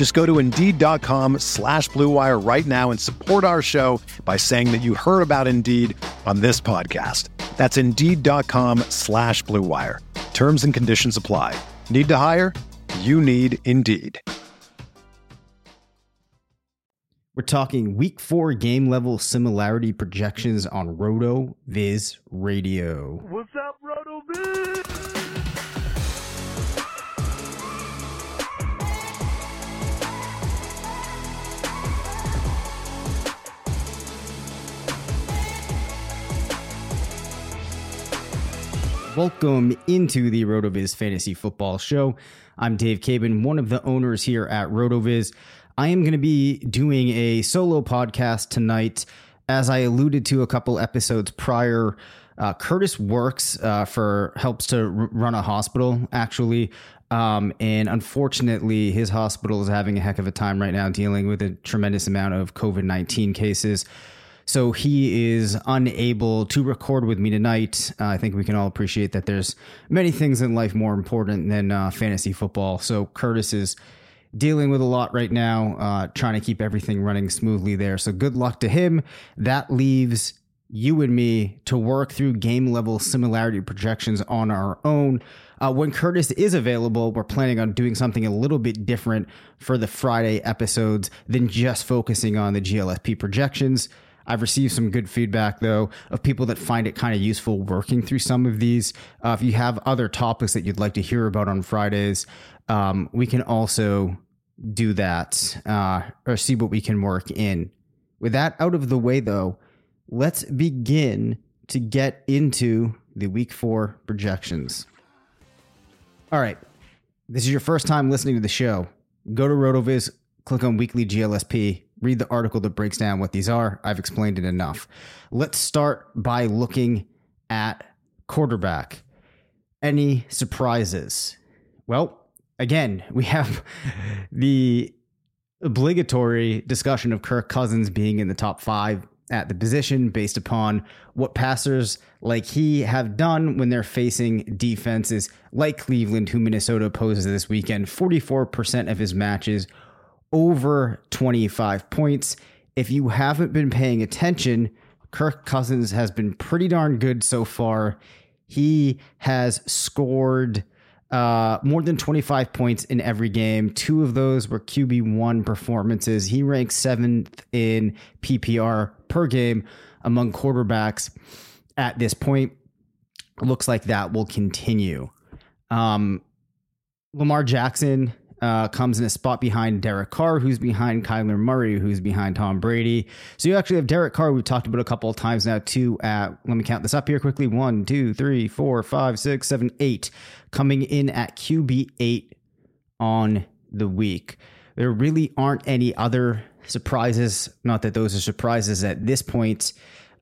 Just go to Indeed.com slash BlueWire right now and support our show by saying that you heard about Indeed on this podcast. That's Indeed.com slash BlueWire. Terms and conditions apply. Need to hire? You need Indeed. We're talking week four game level similarity projections on RotoViz Radio. What's up, Roto Viz? Welcome into the RotoViz Fantasy Football Show. I'm Dave Caban, one of the owners here at RotoViz. I am going to be doing a solo podcast tonight. As I alluded to a couple episodes prior, uh, Curtis works uh, for helps to r- run a hospital actually, um, and unfortunately, his hospital is having a heck of a time right now dealing with a tremendous amount of COVID nineteen cases. So he is unable to record with me tonight. Uh, I think we can all appreciate that there's many things in life more important than uh, fantasy football. So Curtis is dealing with a lot right now, uh, trying to keep everything running smoothly there. So good luck to him. That leaves you and me to work through game level similarity projections on our own. Uh, when Curtis is available, we're planning on doing something a little bit different for the Friday episodes than just focusing on the GLSP projections. I've received some good feedback though of people that find it kind of useful working through some of these. Uh, if you have other topics that you'd like to hear about on Fridays, um, we can also do that uh, or see what we can work in. With that out of the way though, let's begin to get into the week four projections. All right. This is your first time listening to the show. Go to RotoViz, click on weekly GLSP, read the article that breaks down what these are. I've explained it enough. Let's start by looking at quarterback. Any surprises? Well, again, we have the obligatory discussion of Kirk Cousins being in the top five at the position based upon what passers like he have done when they're facing defenses like Cleveland, who Minnesota opposes this weekend. 44% of his matches over 25 points. If you haven't been paying attention, Kirk Cousins has been pretty darn good so far. He has scored uh, more than 25 points in every game. Two of those were QB1 performances. He ranks seventh in PPR per game among quarterbacks at this point. Looks like that will continue. Um, Lamar Jackson uh, comes in a spot behind Derek Carr, who's behind Kyler Murray, who's behind Tom Brady. So you actually have Derek Carr, we've talked about a couple of times now, too. At, let me count this up here quickly one, two, three, four, five, six, seven, eight, coming in at QB8 on the week. There really aren't any other surprises. Not that those are surprises at this point.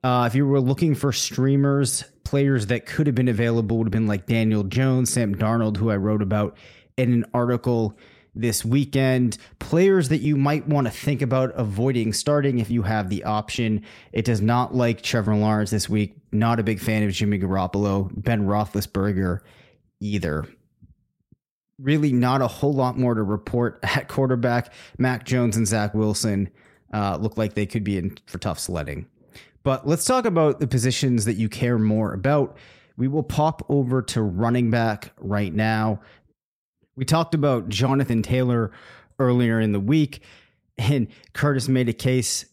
Uh, if you were looking for streamers, players that could have been available would have been like Daniel Jones, Sam Darnold, who I wrote about in an article this weekend. Players that you might want to think about avoiding starting if you have the option. It does not like Trevor Lawrence this week. Not a big fan of Jimmy Garoppolo, Ben Roethlisberger either. Really, not a whole lot more to report at quarterback. Mac Jones and Zach Wilson uh, look like they could be in for tough sledding. But let's talk about the positions that you care more about. We will pop over to running back right now. We talked about Jonathan Taylor earlier in the week, and Curtis made a case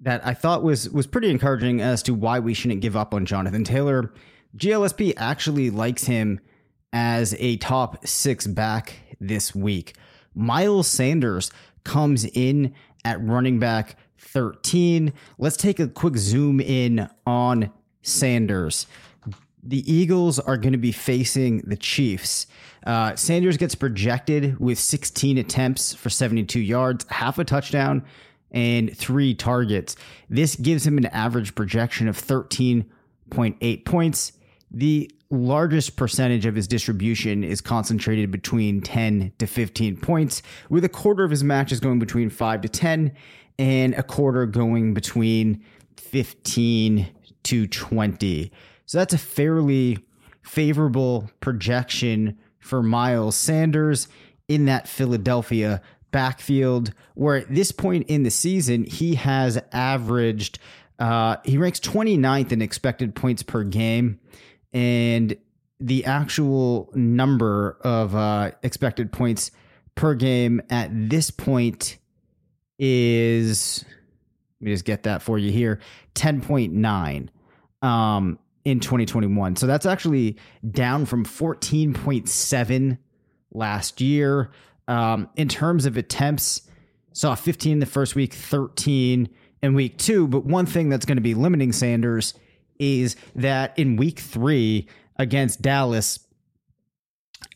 that I thought was was pretty encouraging as to why we shouldn't give up on Jonathan Taylor. GLSP actually likes him as a top six back this week. Miles Sanders comes in at running back 13. Let's take a quick zoom in on Sanders. The Eagles are going to be facing the Chiefs. Uh, Sanders gets projected with 16 attempts for 72 yards, half a touchdown, and three targets. This gives him an average projection of 13.8 points. The largest percentage of his distribution is concentrated between 10 to 15 points, with a quarter of his matches going between 5 to 10 and a quarter going between 15 to 20. So that's a fairly favorable projection for Miles Sanders in that Philadelphia backfield, where at this point in the season, he has averaged, uh, he ranks 29th in expected points per game. And the actual number of uh, expected points per game at this point is, let me just get that for you here 10.9. Um, in 2021. So that's actually down from 14.7 last year. Um, in terms of attempts, saw 15 the first week, 13 in week two. But one thing that's going to be limiting Sanders is that in week three against Dallas,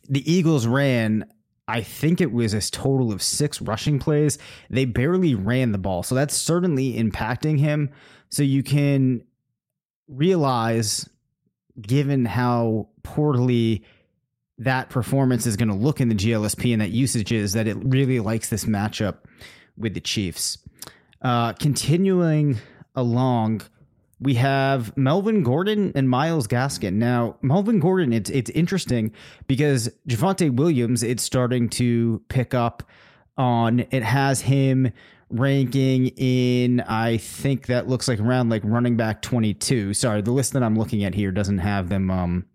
the Eagles ran. I think it was a total of six rushing plays. They barely ran the ball. So that's certainly impacting him. So you can realize, given how poorly that performance is going to look in the GLSP and that usage is, that it really likes this matchup with the Chiefs. Uh, continuing along, we have Melvin Gordon and Myles Gaskin. Now, Melvin Gordon, it's it's interesting because Javonte Williams, it's starting to pick up on. It has him ranking in I think that looks like around like running back 22. Sorry, the list that I'm looking at here doesn't have them um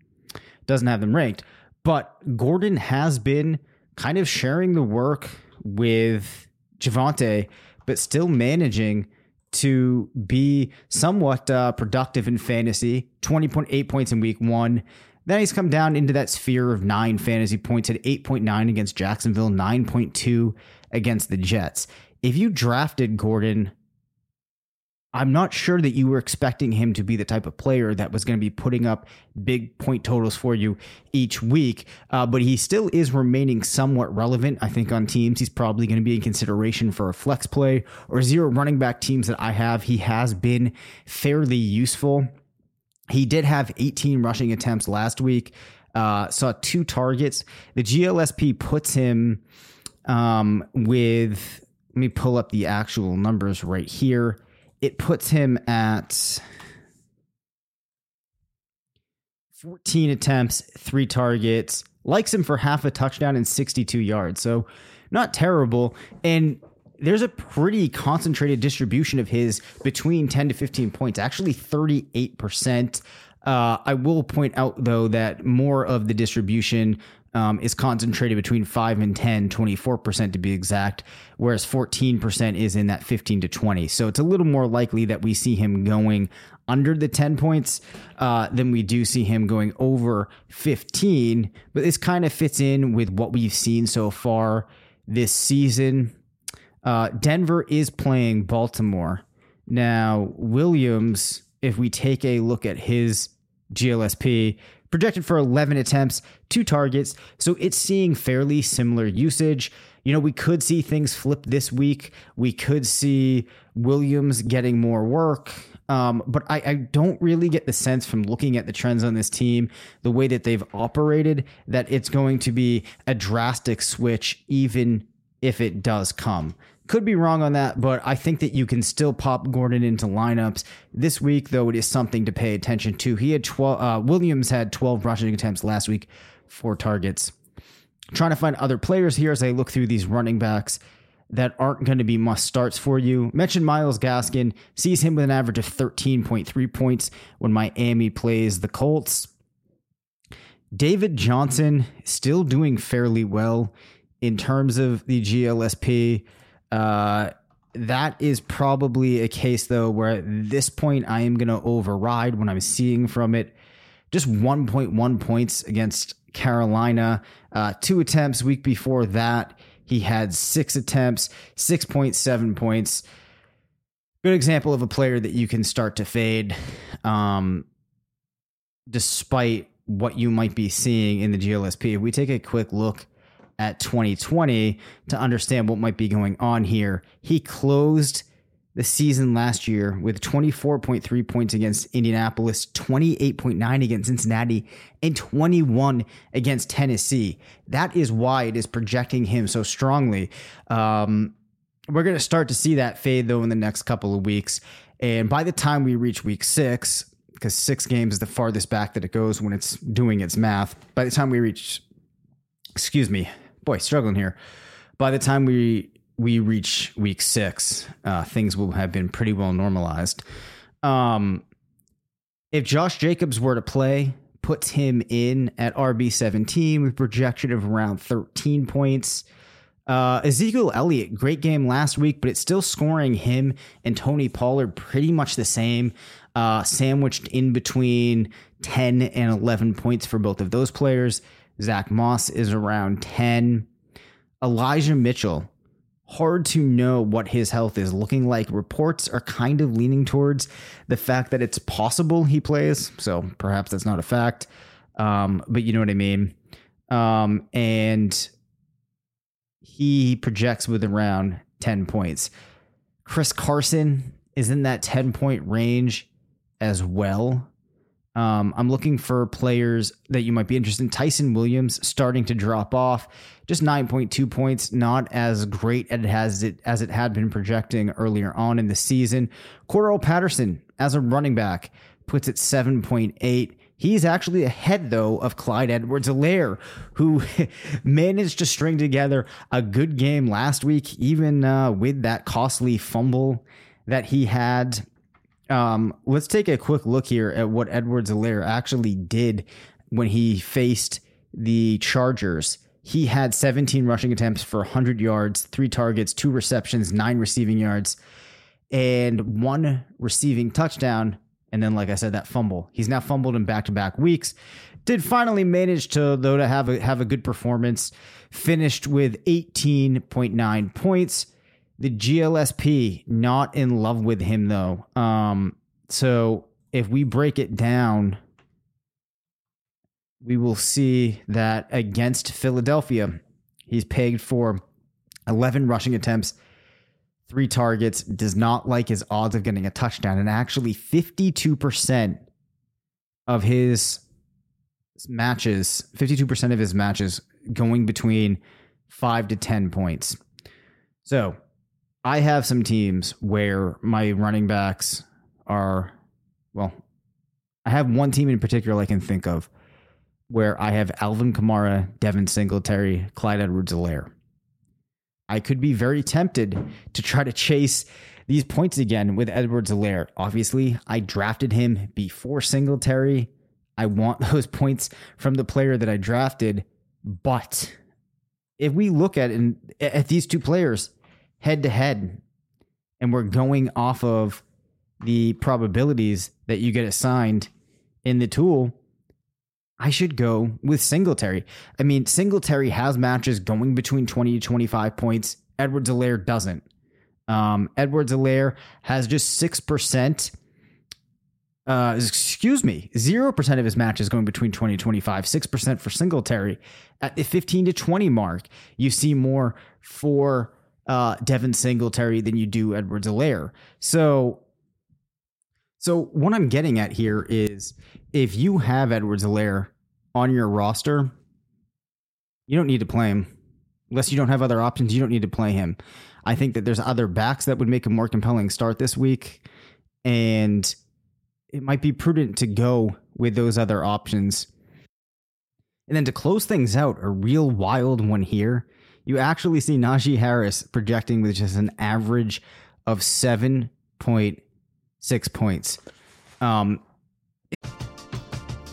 doesn't have them ranked. But Gordon has been kind of sharing the work with Javonte, but still managing to be somewhat uh, productive in fantasy. 20.8 points in week one. Then he's come down into that sphere of nine fantasy points at 8.9 against Jacksonville, 9.2 against the Jets if you drafted Gordon, I'm not sure that you were expecting him to be the type of player that was going to be putting up big point totals for you each week. Uh, but he still is remaining somewhat relevant. I think on teams, he's probably going to be in consideration for a flex play or zero running back teams that I have. He has been fairly useful. He did have 18 rushing attempts last week, uh, saw two targets. The GLSP puts him um, with let me pull up the actual numbers right here. It puts him at 14 attempts, three targets, likes him for half a touchdown and 62 yards. So not terrible. And there's a pretty concentrated distribution of his between 10 to 15 points, actually 38%. Uh, I will point out, though, that more of the distribution um, is concentrated between 5 and 10, 24% to be exact, whereas 14% is in that 15 to 20. So it's a little more likely that we see him going under the 10 points uh, than we do see him going over 15. But this kind of fits in with what we've seen so far this season. Uh, Denver is playing Baltimore. Now, Williams, if we take a look at his GLSP, projected for 11 attempts, two targets. So it's seeing fairly similar usage. You know, we could see things flip this week. We could see Williams getting more work. Um, but I, I, don't really get the sense from looking at the trends on this team, the way that they've operated, that it's going to be a drastic switch, even if it does come. Could be wrong on that, but I think that you can still pop Gordon into lineups this week. Though it is something to pay attention to. He had twelve. Uh, Williams had twelve rushing attempts last week, four targets. Trying to find other players here as I look through these running backs that aren't going to be must starts for you. Mentioned Myles Gaskin sees him with an average of 13.3 points when Miami plays the Colts. David Johnson still doing fairly well in terms of the GLSP. Uh, that is probably a case though where at this point I am going to override when I'm seeing from it. Just 1.1 points against Carolina. Uh, two attempts week before that. He had six attempts, 6.7 points. Good example of a player that you can start to fade um, despite what you might be seeing in the GLSP. If we take a quick look at 2020 to understand what might be going on here, he closed the season last year with 24.3 points against Indianapolis, 28.9 against Cincinnati, and 21 against Tennessee. That is why it is projecting him so strongly. Um, we're going to start to see that fade though in the next couple of weeks. And by the time we reach week six, because six games is the farthest back that it goes when it's doing its math, by the time we reach, excuse me, boy, struggling here. By the time we we reach week six, uh, things will have been pretty well normalized. Um, if Josh Jacobs were to play, puts him in at RB seventeen with projection of around thirteen points. Uh, Ezekiel Elliott, great game last week, but it's still scoring him and Tony Pollard pretty much the same, uh, sandwiched in between 10 and 11 points for both of those players. Zach Moss is around 10. Elijah Mitchell, hard to know what his health is looking like. Reports are kind of leaning towards the fact that it's possible he plays, so perhaps that's not a fact, um, but you know what I mean. Um, and he projects with around 10 points. Chris Carson is in that 10 point range as well. Um, I'm looking for players that you might be interested in. Ty'Son Williams starting to drop off, just 9.2 points, not as great as it as it had been projecting earlier on in the season. Cordarrelle Patterson as a running back puts it 7.8. He's actually ahead, though, of Clyde Edwards Helaire, who managed to string together a good game last week, even uh, with that costly fumble that he had. Um, let's take a quick look here at what Edwards Helaire actually did when he faced the Chargers. He had 17 rushing attempts for 100 yards, three targets, two receptions, nine receiving yards, and one receiving touchdown and then, like I said, that fumble. He's now fumbled in back to back weeks. Did finally manage to though to have a have a good performance. Finished with 18.9 points. The GLSP not in love with him though. Um, so if we break it down, we will see that against Philadelphia, he's pegged for 11 rushing attempts, three targets, does not like his odds of getting a touchdown. And actually, 52% of his matches, 52% of his matches going between five to 10 points. So I have some teams where my running backs are, well, I have one team in particular I can think of where I have Alvin Kamara, Devin Singletary, Clyde Edwards Helaire. I could be very tempted to try to chase these points again with Edwards Helaire. Obviously, I drafted him before Singletary. I want those points from the player that I drafted. But if we look at at these two players head to head, and we're going off of the probabilities that you get assigned in the tool, I should go with Singletary. I mean, Singletary has matches going between 20 to 25 points. Edwards Helaire doesn't. Um, Edwards Helaire has just 6%. Uh, excuse me, 0% of his matches going between 20 to 25, 6% for Singletary. At the 15 to 20 mark, you see more for uh, Devin Singletary than you do Edwards Helaire. So so what I'm getting at here is if you have Edwards Helaire on your roster, you don't need to play him. Unless you don't have other options, you don't need to play him. I think that there's other backs that would make a more compelling start this week. And it might be prudent to go with those other options. And then to close things out, a real wild one here. You actually see Najee Harris projecting with just an average of 7.6 points. Um,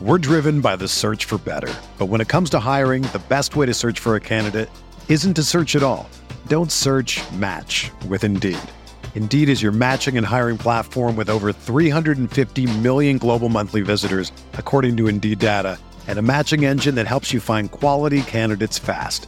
We're driven by the search for better. But when it comes to hiring, the best way to search for a candidate isn't to search at all. Don't search match with Indeed. Indeed is your matching and hiring platform with over 350 million global monthly visitors, according to Indeed data, and a matching engine that helps you find quality candidates fast.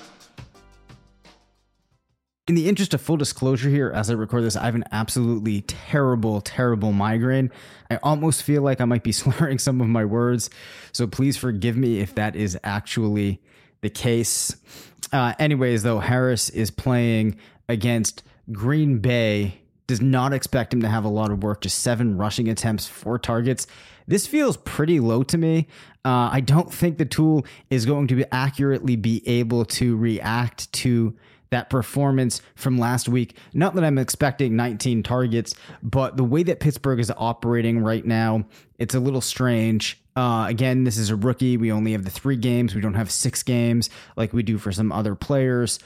In the interest of full disclosure here, as I record this, I have an absolutely terrible, terrible migraine. I almost feel like I might be slurring some of my words. So please forgive me if that is actually the case. Uh, anyways, though, Harris is playing against Green Bay. Does not expect him to have a lot of work, just seven rushing attempts, four targets. This feels pretty low to me. Uh, I don't think the tool is going to be accurately be able to react to that performance from last week. Not that I'm expecting 19 targets, but the way that Pittsburgh is operating right now, it's a little strange. Uh, again, this is a rookie. We only have the three games. We don't have six games like we do for some other players.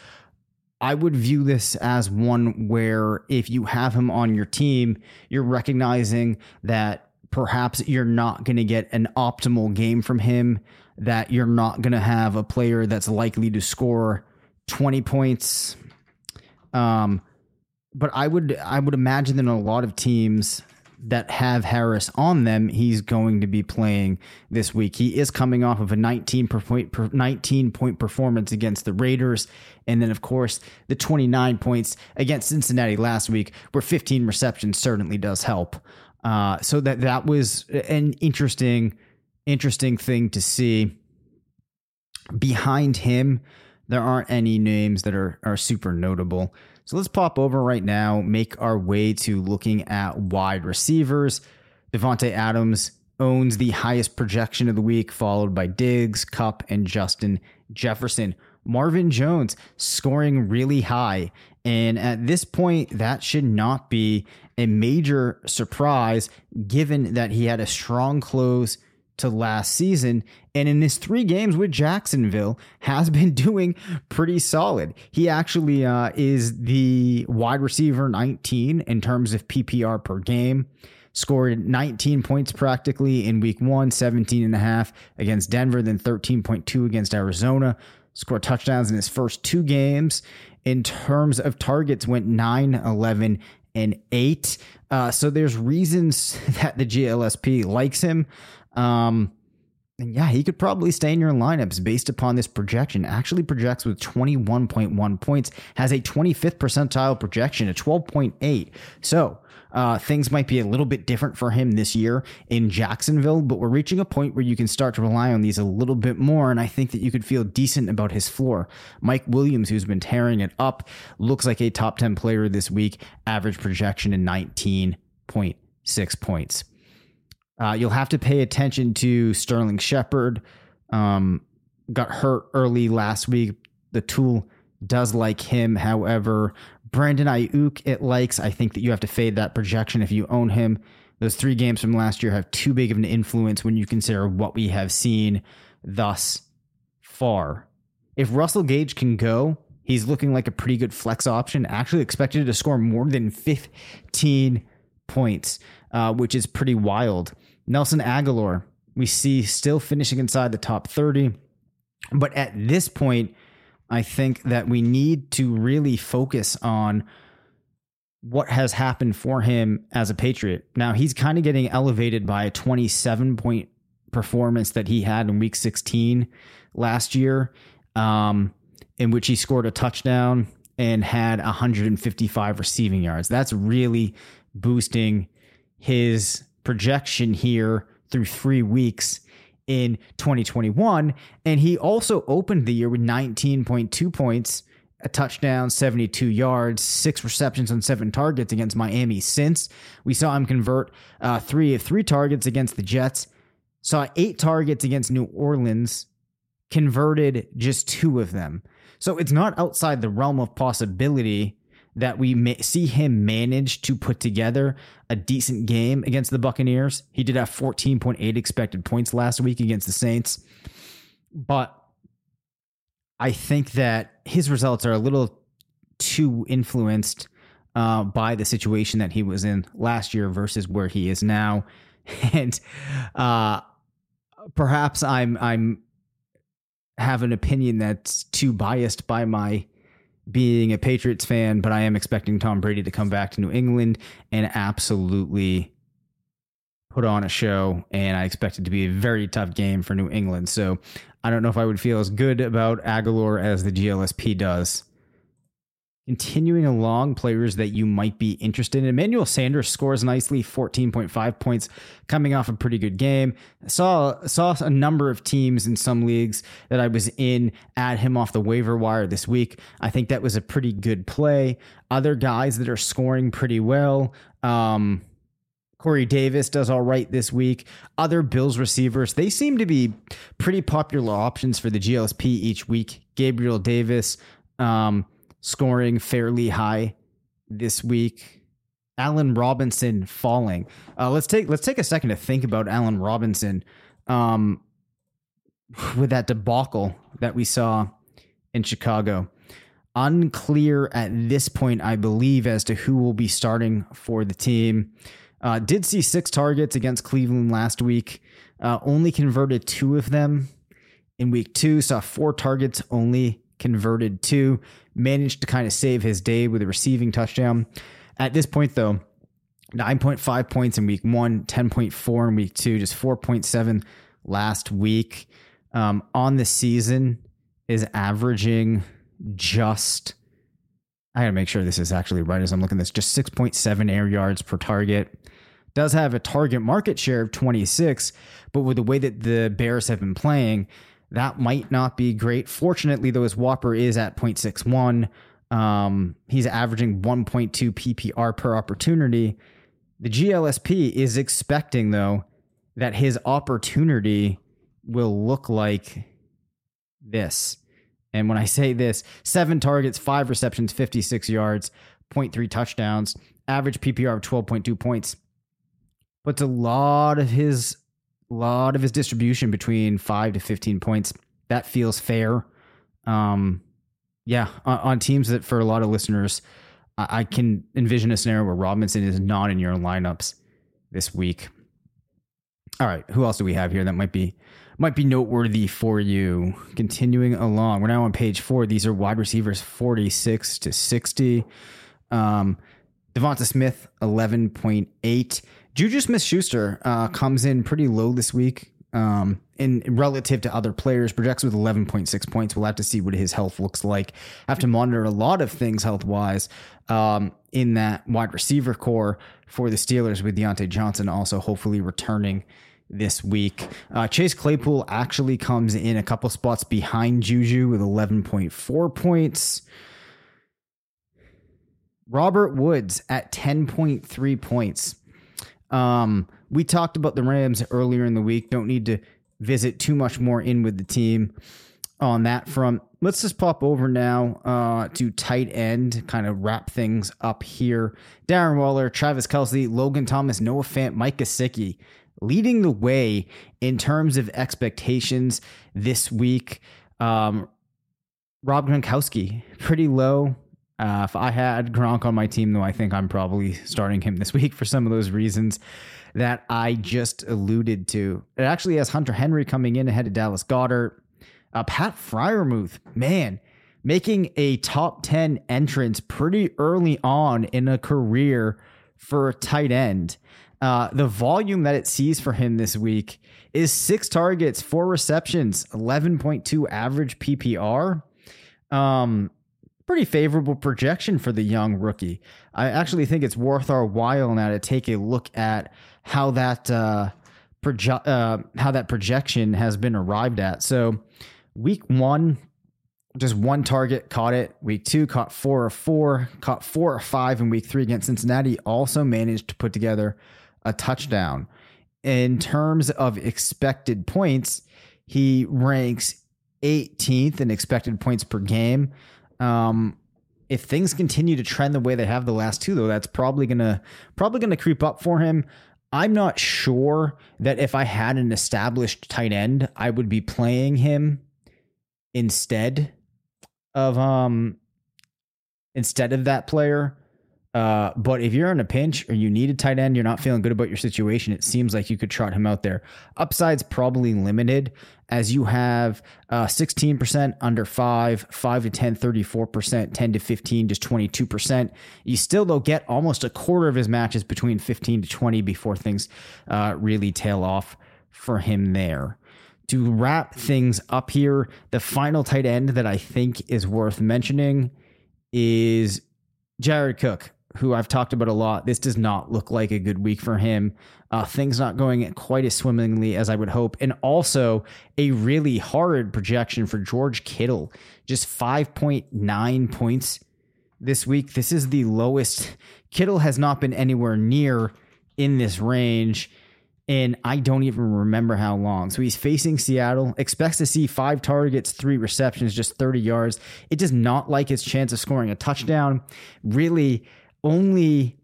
I would view this as one where if you have him on your team, you're recognizing that perhaps you're not going to get an optimal game from him, that you're not going to have a player that's likely to score 20 points. Um, but I would I would imagine that a lot of teams that have Harris on them, he's going to be playing this week. He is coming off of a 19 point 19 point performance against the Raiders, and then of course the 29 points against Cincinnati last week, where 15 receptions certainly does help. Uh, so that that was an interesting interesting thing to see. Behind him, there aren't any names that are are super notable. So let's pop over right now, make our way to looking at wide receivers. Davante Adams owns the highest projection of the week, followed by Diggs, Kupp, and Justin Jefferson. Marvin Jones scoring really high. And at this point, that should not be a major surprise given that he had a strong close to last season and in his three games with Jacksonville has been doing pretty solid. He actually uh, is the wide receiver 19 in terms of PPR per game. Scored 19 points practically in week one, 17 and a half against Denver, then 13.2 against Arizona. Scored touchdowns in his first two games. In terms of targets, went 9, 11, and 8. Uh, so there's reasons that the GLSP likes him. Um, and yeah, he could probably stay in your lineups based upon this projection. Actually projects with 21.1 points, has a 25th percentile projection at 12.8. So uh, things might be a little bit different for him this year in Jacksonville, but we're reaching a point where you can start to rely on these a little bit more. And I think that you could feel decent about his floor. Mike Williams, who's been tearing it up, looks like a top 10 player this week, average projection in 19.6 points. Uh, you'll have to pay attention to Sterling Shepard. Um, got hurt early last week. The tool does like him. However, Brandon Aiyuk, it likes. I think that you have to fade that projection if you own him. Those three games from last year have too big of an influence when you consider what we have seen thus far. If Russell Gage can go, he's looking like a pretty good flex option. Actually, expected to score more than 15 points, uh, which is pretty wild. Nelson Agholor, we see still finishing inside the top 30. But at this point, I think that we need to really focus on what has happened for him as a Patriot. Now, he's kind of getting elevated by a 27 point performance that he had in week 16 last year, um, in which he scored a touchdown and had 155 receiving yards. That's really boosting his projection here through three weeks in 2021. And he also opened the year with 19.2 points a touchdown, 72 yards, six receptions on seven targets against Miami since. We saw him convert uh, three of three targets against the Jets, saw eight targets against New Orleans, converted just two of them. So it's not outside the realm of possibility that we see him manage to put together a decent game against the Buccaneers. He did have 14.8 expected points last week against the Saints. But I think that his results are a little too influenced uh, by the situation that he was in last year versus where he is now, and uh, perhaps I'm I'm have an opinion that's too biased by my being a Patriots fan, but I am expecting Tom Brady to come back to New England and absolutely put on a show, and I expect it to be a very tough game for New England. So I don't know if I would feel as good about Agholor as the GLSP does. Continuing along, players that you might be interested in. Emmanuel Sanders scores nicely, 14.5 points, coming off a pretty good game. Saw saw a number of teams in some leagues that I was in add him off the waiver wire this week. I think that was a pretty good play. Other guys that are scoring pretty well. Um, Corey Davis does all right this week. Other Bills receivers, they seem to be pretty popular options for the GLSP each week. Gabriel Davis um, scoring fairly high this week. Allen Robinson falling. Uh, let's take let's take a second to think about Allen Robinson um, with that debacle that we saw in Chicago. Unclear at this point, I believe, as to who will be starting for the team. Uh, did see six targets against Cleveland last week. Uh, only converted two of them in week two. Saw four targets, only converted two. Managed to kind of save his day with a receiving touchdown. At this point, though, 9.5 points in week one, 10.4 in week two, just 4.7 last week. Um, on the season is averaging just I gotta make sure this is actually right as I'm looking this. Just 6.7 air yards per target. Does have a target market share of 26, but with the way that the Bears have been playing, that might not be great. Fortunately, though, his WOPR is at 0.61. Um, he's averaging 1.2 PPR per opportunity. The GLSP is expecting, though, that his opportunity will look like this. And when I say this, seven targets, five receptions, 56 yards, 0.3 touchdowns, average PPR of 12.2 points. Puts a lot of his lot of his distribution between five to 15 points. That feels fair. Um, yeah, on, on teams that for a lot of listeners, I, I can envision a scenario where Robinson is not in your lineups this week. All right, who else do we have here that might be might be noteworthy for you. Continuing along, we're now on page four. These are wide receivers 46 to 60. Um, Devonta Smith, 11.8. Juju Smith Schuster uh, comes in pretty low this week. Um, in relative to other players, projects with 11.6 points. We'll have to see what his health looks like. Have to monitor a lot of things health wise um, in that wide receiver corps for the Steelers with Diontae Johnson also hopefully returning this week. Uh, Chase Claypool actually comes in a couple spots behind Juju with 11.4 points. Robert Woods at 10.3 points. Um, we talked about the Rams earlier in the week. Don't need to visit too much more in with the team on that front. Let's just pop over now uh, to tight end, kind of wrap things up here. Darren Waller, Travis Kelce, Logan Thomas, Noah Fant, Mike Gesicki leading the way in terms of expectations this week. Um, Rob Gronkowski, pretty low. Uh, if I had Gronk on my team, though, I think I'm probably starting him this week for some of those reasons that I just alluded to. It actually has Hunter Henry coming in ahead of Dallas Goedert. Uh, Pat Freiermuth, man, making a top 10 entrance pretty early on in a career for a tight end. Uh, the volume that it sees for him this week is six targets, four receptions, 11.2 average PPR. Um, pretty favorable projection for the young rookie. I actually think it's worth our while now to take a look at how that uh, proje- uh, how that projection has been arrived at. So, week one, just one target, caught it. Week two, caught four or four, caught four or five in week three against Cincinnati. Also managed to put together a touchdown. In terms of expected points, he ranks 18th in expected points per game. Um, if things continue to trend the way they have the last two, though, that's probably gonna probably gonna creep up for him. I'm not sure that if I had an established tight end, I would be playing him instead of um instead of that player. Uh, but if you're in a pinch or you need a tight end, you're not feeling good about your situation, it seems like you could trot him out there. Upside's probably limited as you have uh, 16% under 5, 5 to 10, 34%, 10 to 15, just 22%. You still, though, get almost a quarter of his matches between 15 to 20 before things uh, really tail off for him there to wrap things up here, the final tight end that I think is worth mentioning is Jared Cook, who I've talked about a lot. This does not look like a good week for him. Uh, things not going quite as swimmingly as I would hope. And also a really hard projection for George Kittle, just 5.9 points this week. This is the lowest. Kittle has not been anywhere near in this range and I don't even remember how long. So he's facing Seattle, expects to see five targets, three receptions, just 30 yards. It does not like his chance of scoring a touchdown. Really, only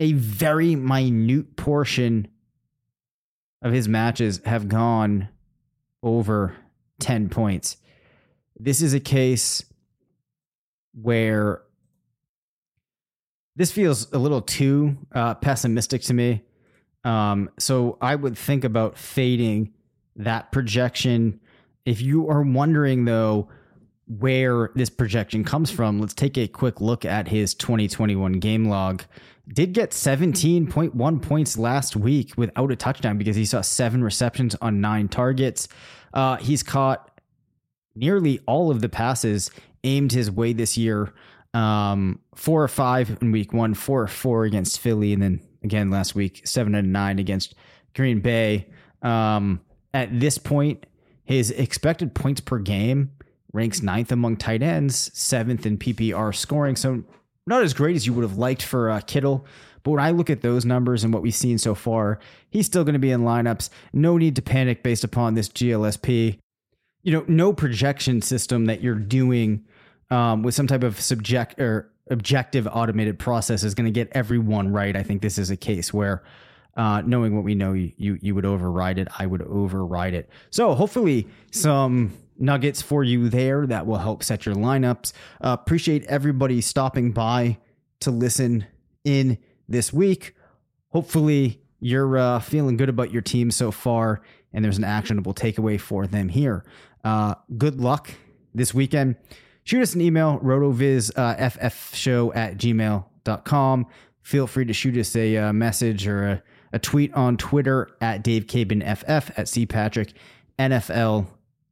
a very minute portion of his matches have gone over 10 points. This is a case where this feels a little too uh, pessimistic to me. Um, so I would think about fading that projection. If you are wondering though where this projection comes from, let's take a quick look at his 2021 game log. Did get 17.1 points last week without a touchdown because he saw seven receptions on nine targets. Uh, he's caught nearly all of the passes aimed his way this year. Um, four or five in week one, four or four against Philly, and then again last week, seven and nine against Green Bay. Um, at this point, his expected points per game ranks ninth among tight ends, seventh in PPR scoring. So not as great as you would have liked for uh, Kittle. But when I look at those numbers and what we've seen so far, he's still going to be in lineups. No need to panic based upon this GLSP. You know, no projection system that you're doing um, with some type of subject or objective automated process is going to get everyone right. I think this is a case where uh, knowing what we know, you, you you would override it. I would override it. So hopefully some nuggets for you there that will help set your lineups. Uh, appreciate everybody stopping by to listen in this week. Hopefully you're uh, feeling good about your team so far, and there's an actionable takeaway for them here. Uh, good luck this weekend shoot us an email, rotovizffshow uh, at gmail.com. Feel free to shoot us a uh, message or a, a, tweet on Twitter at Dave FF at C Patrick NFL,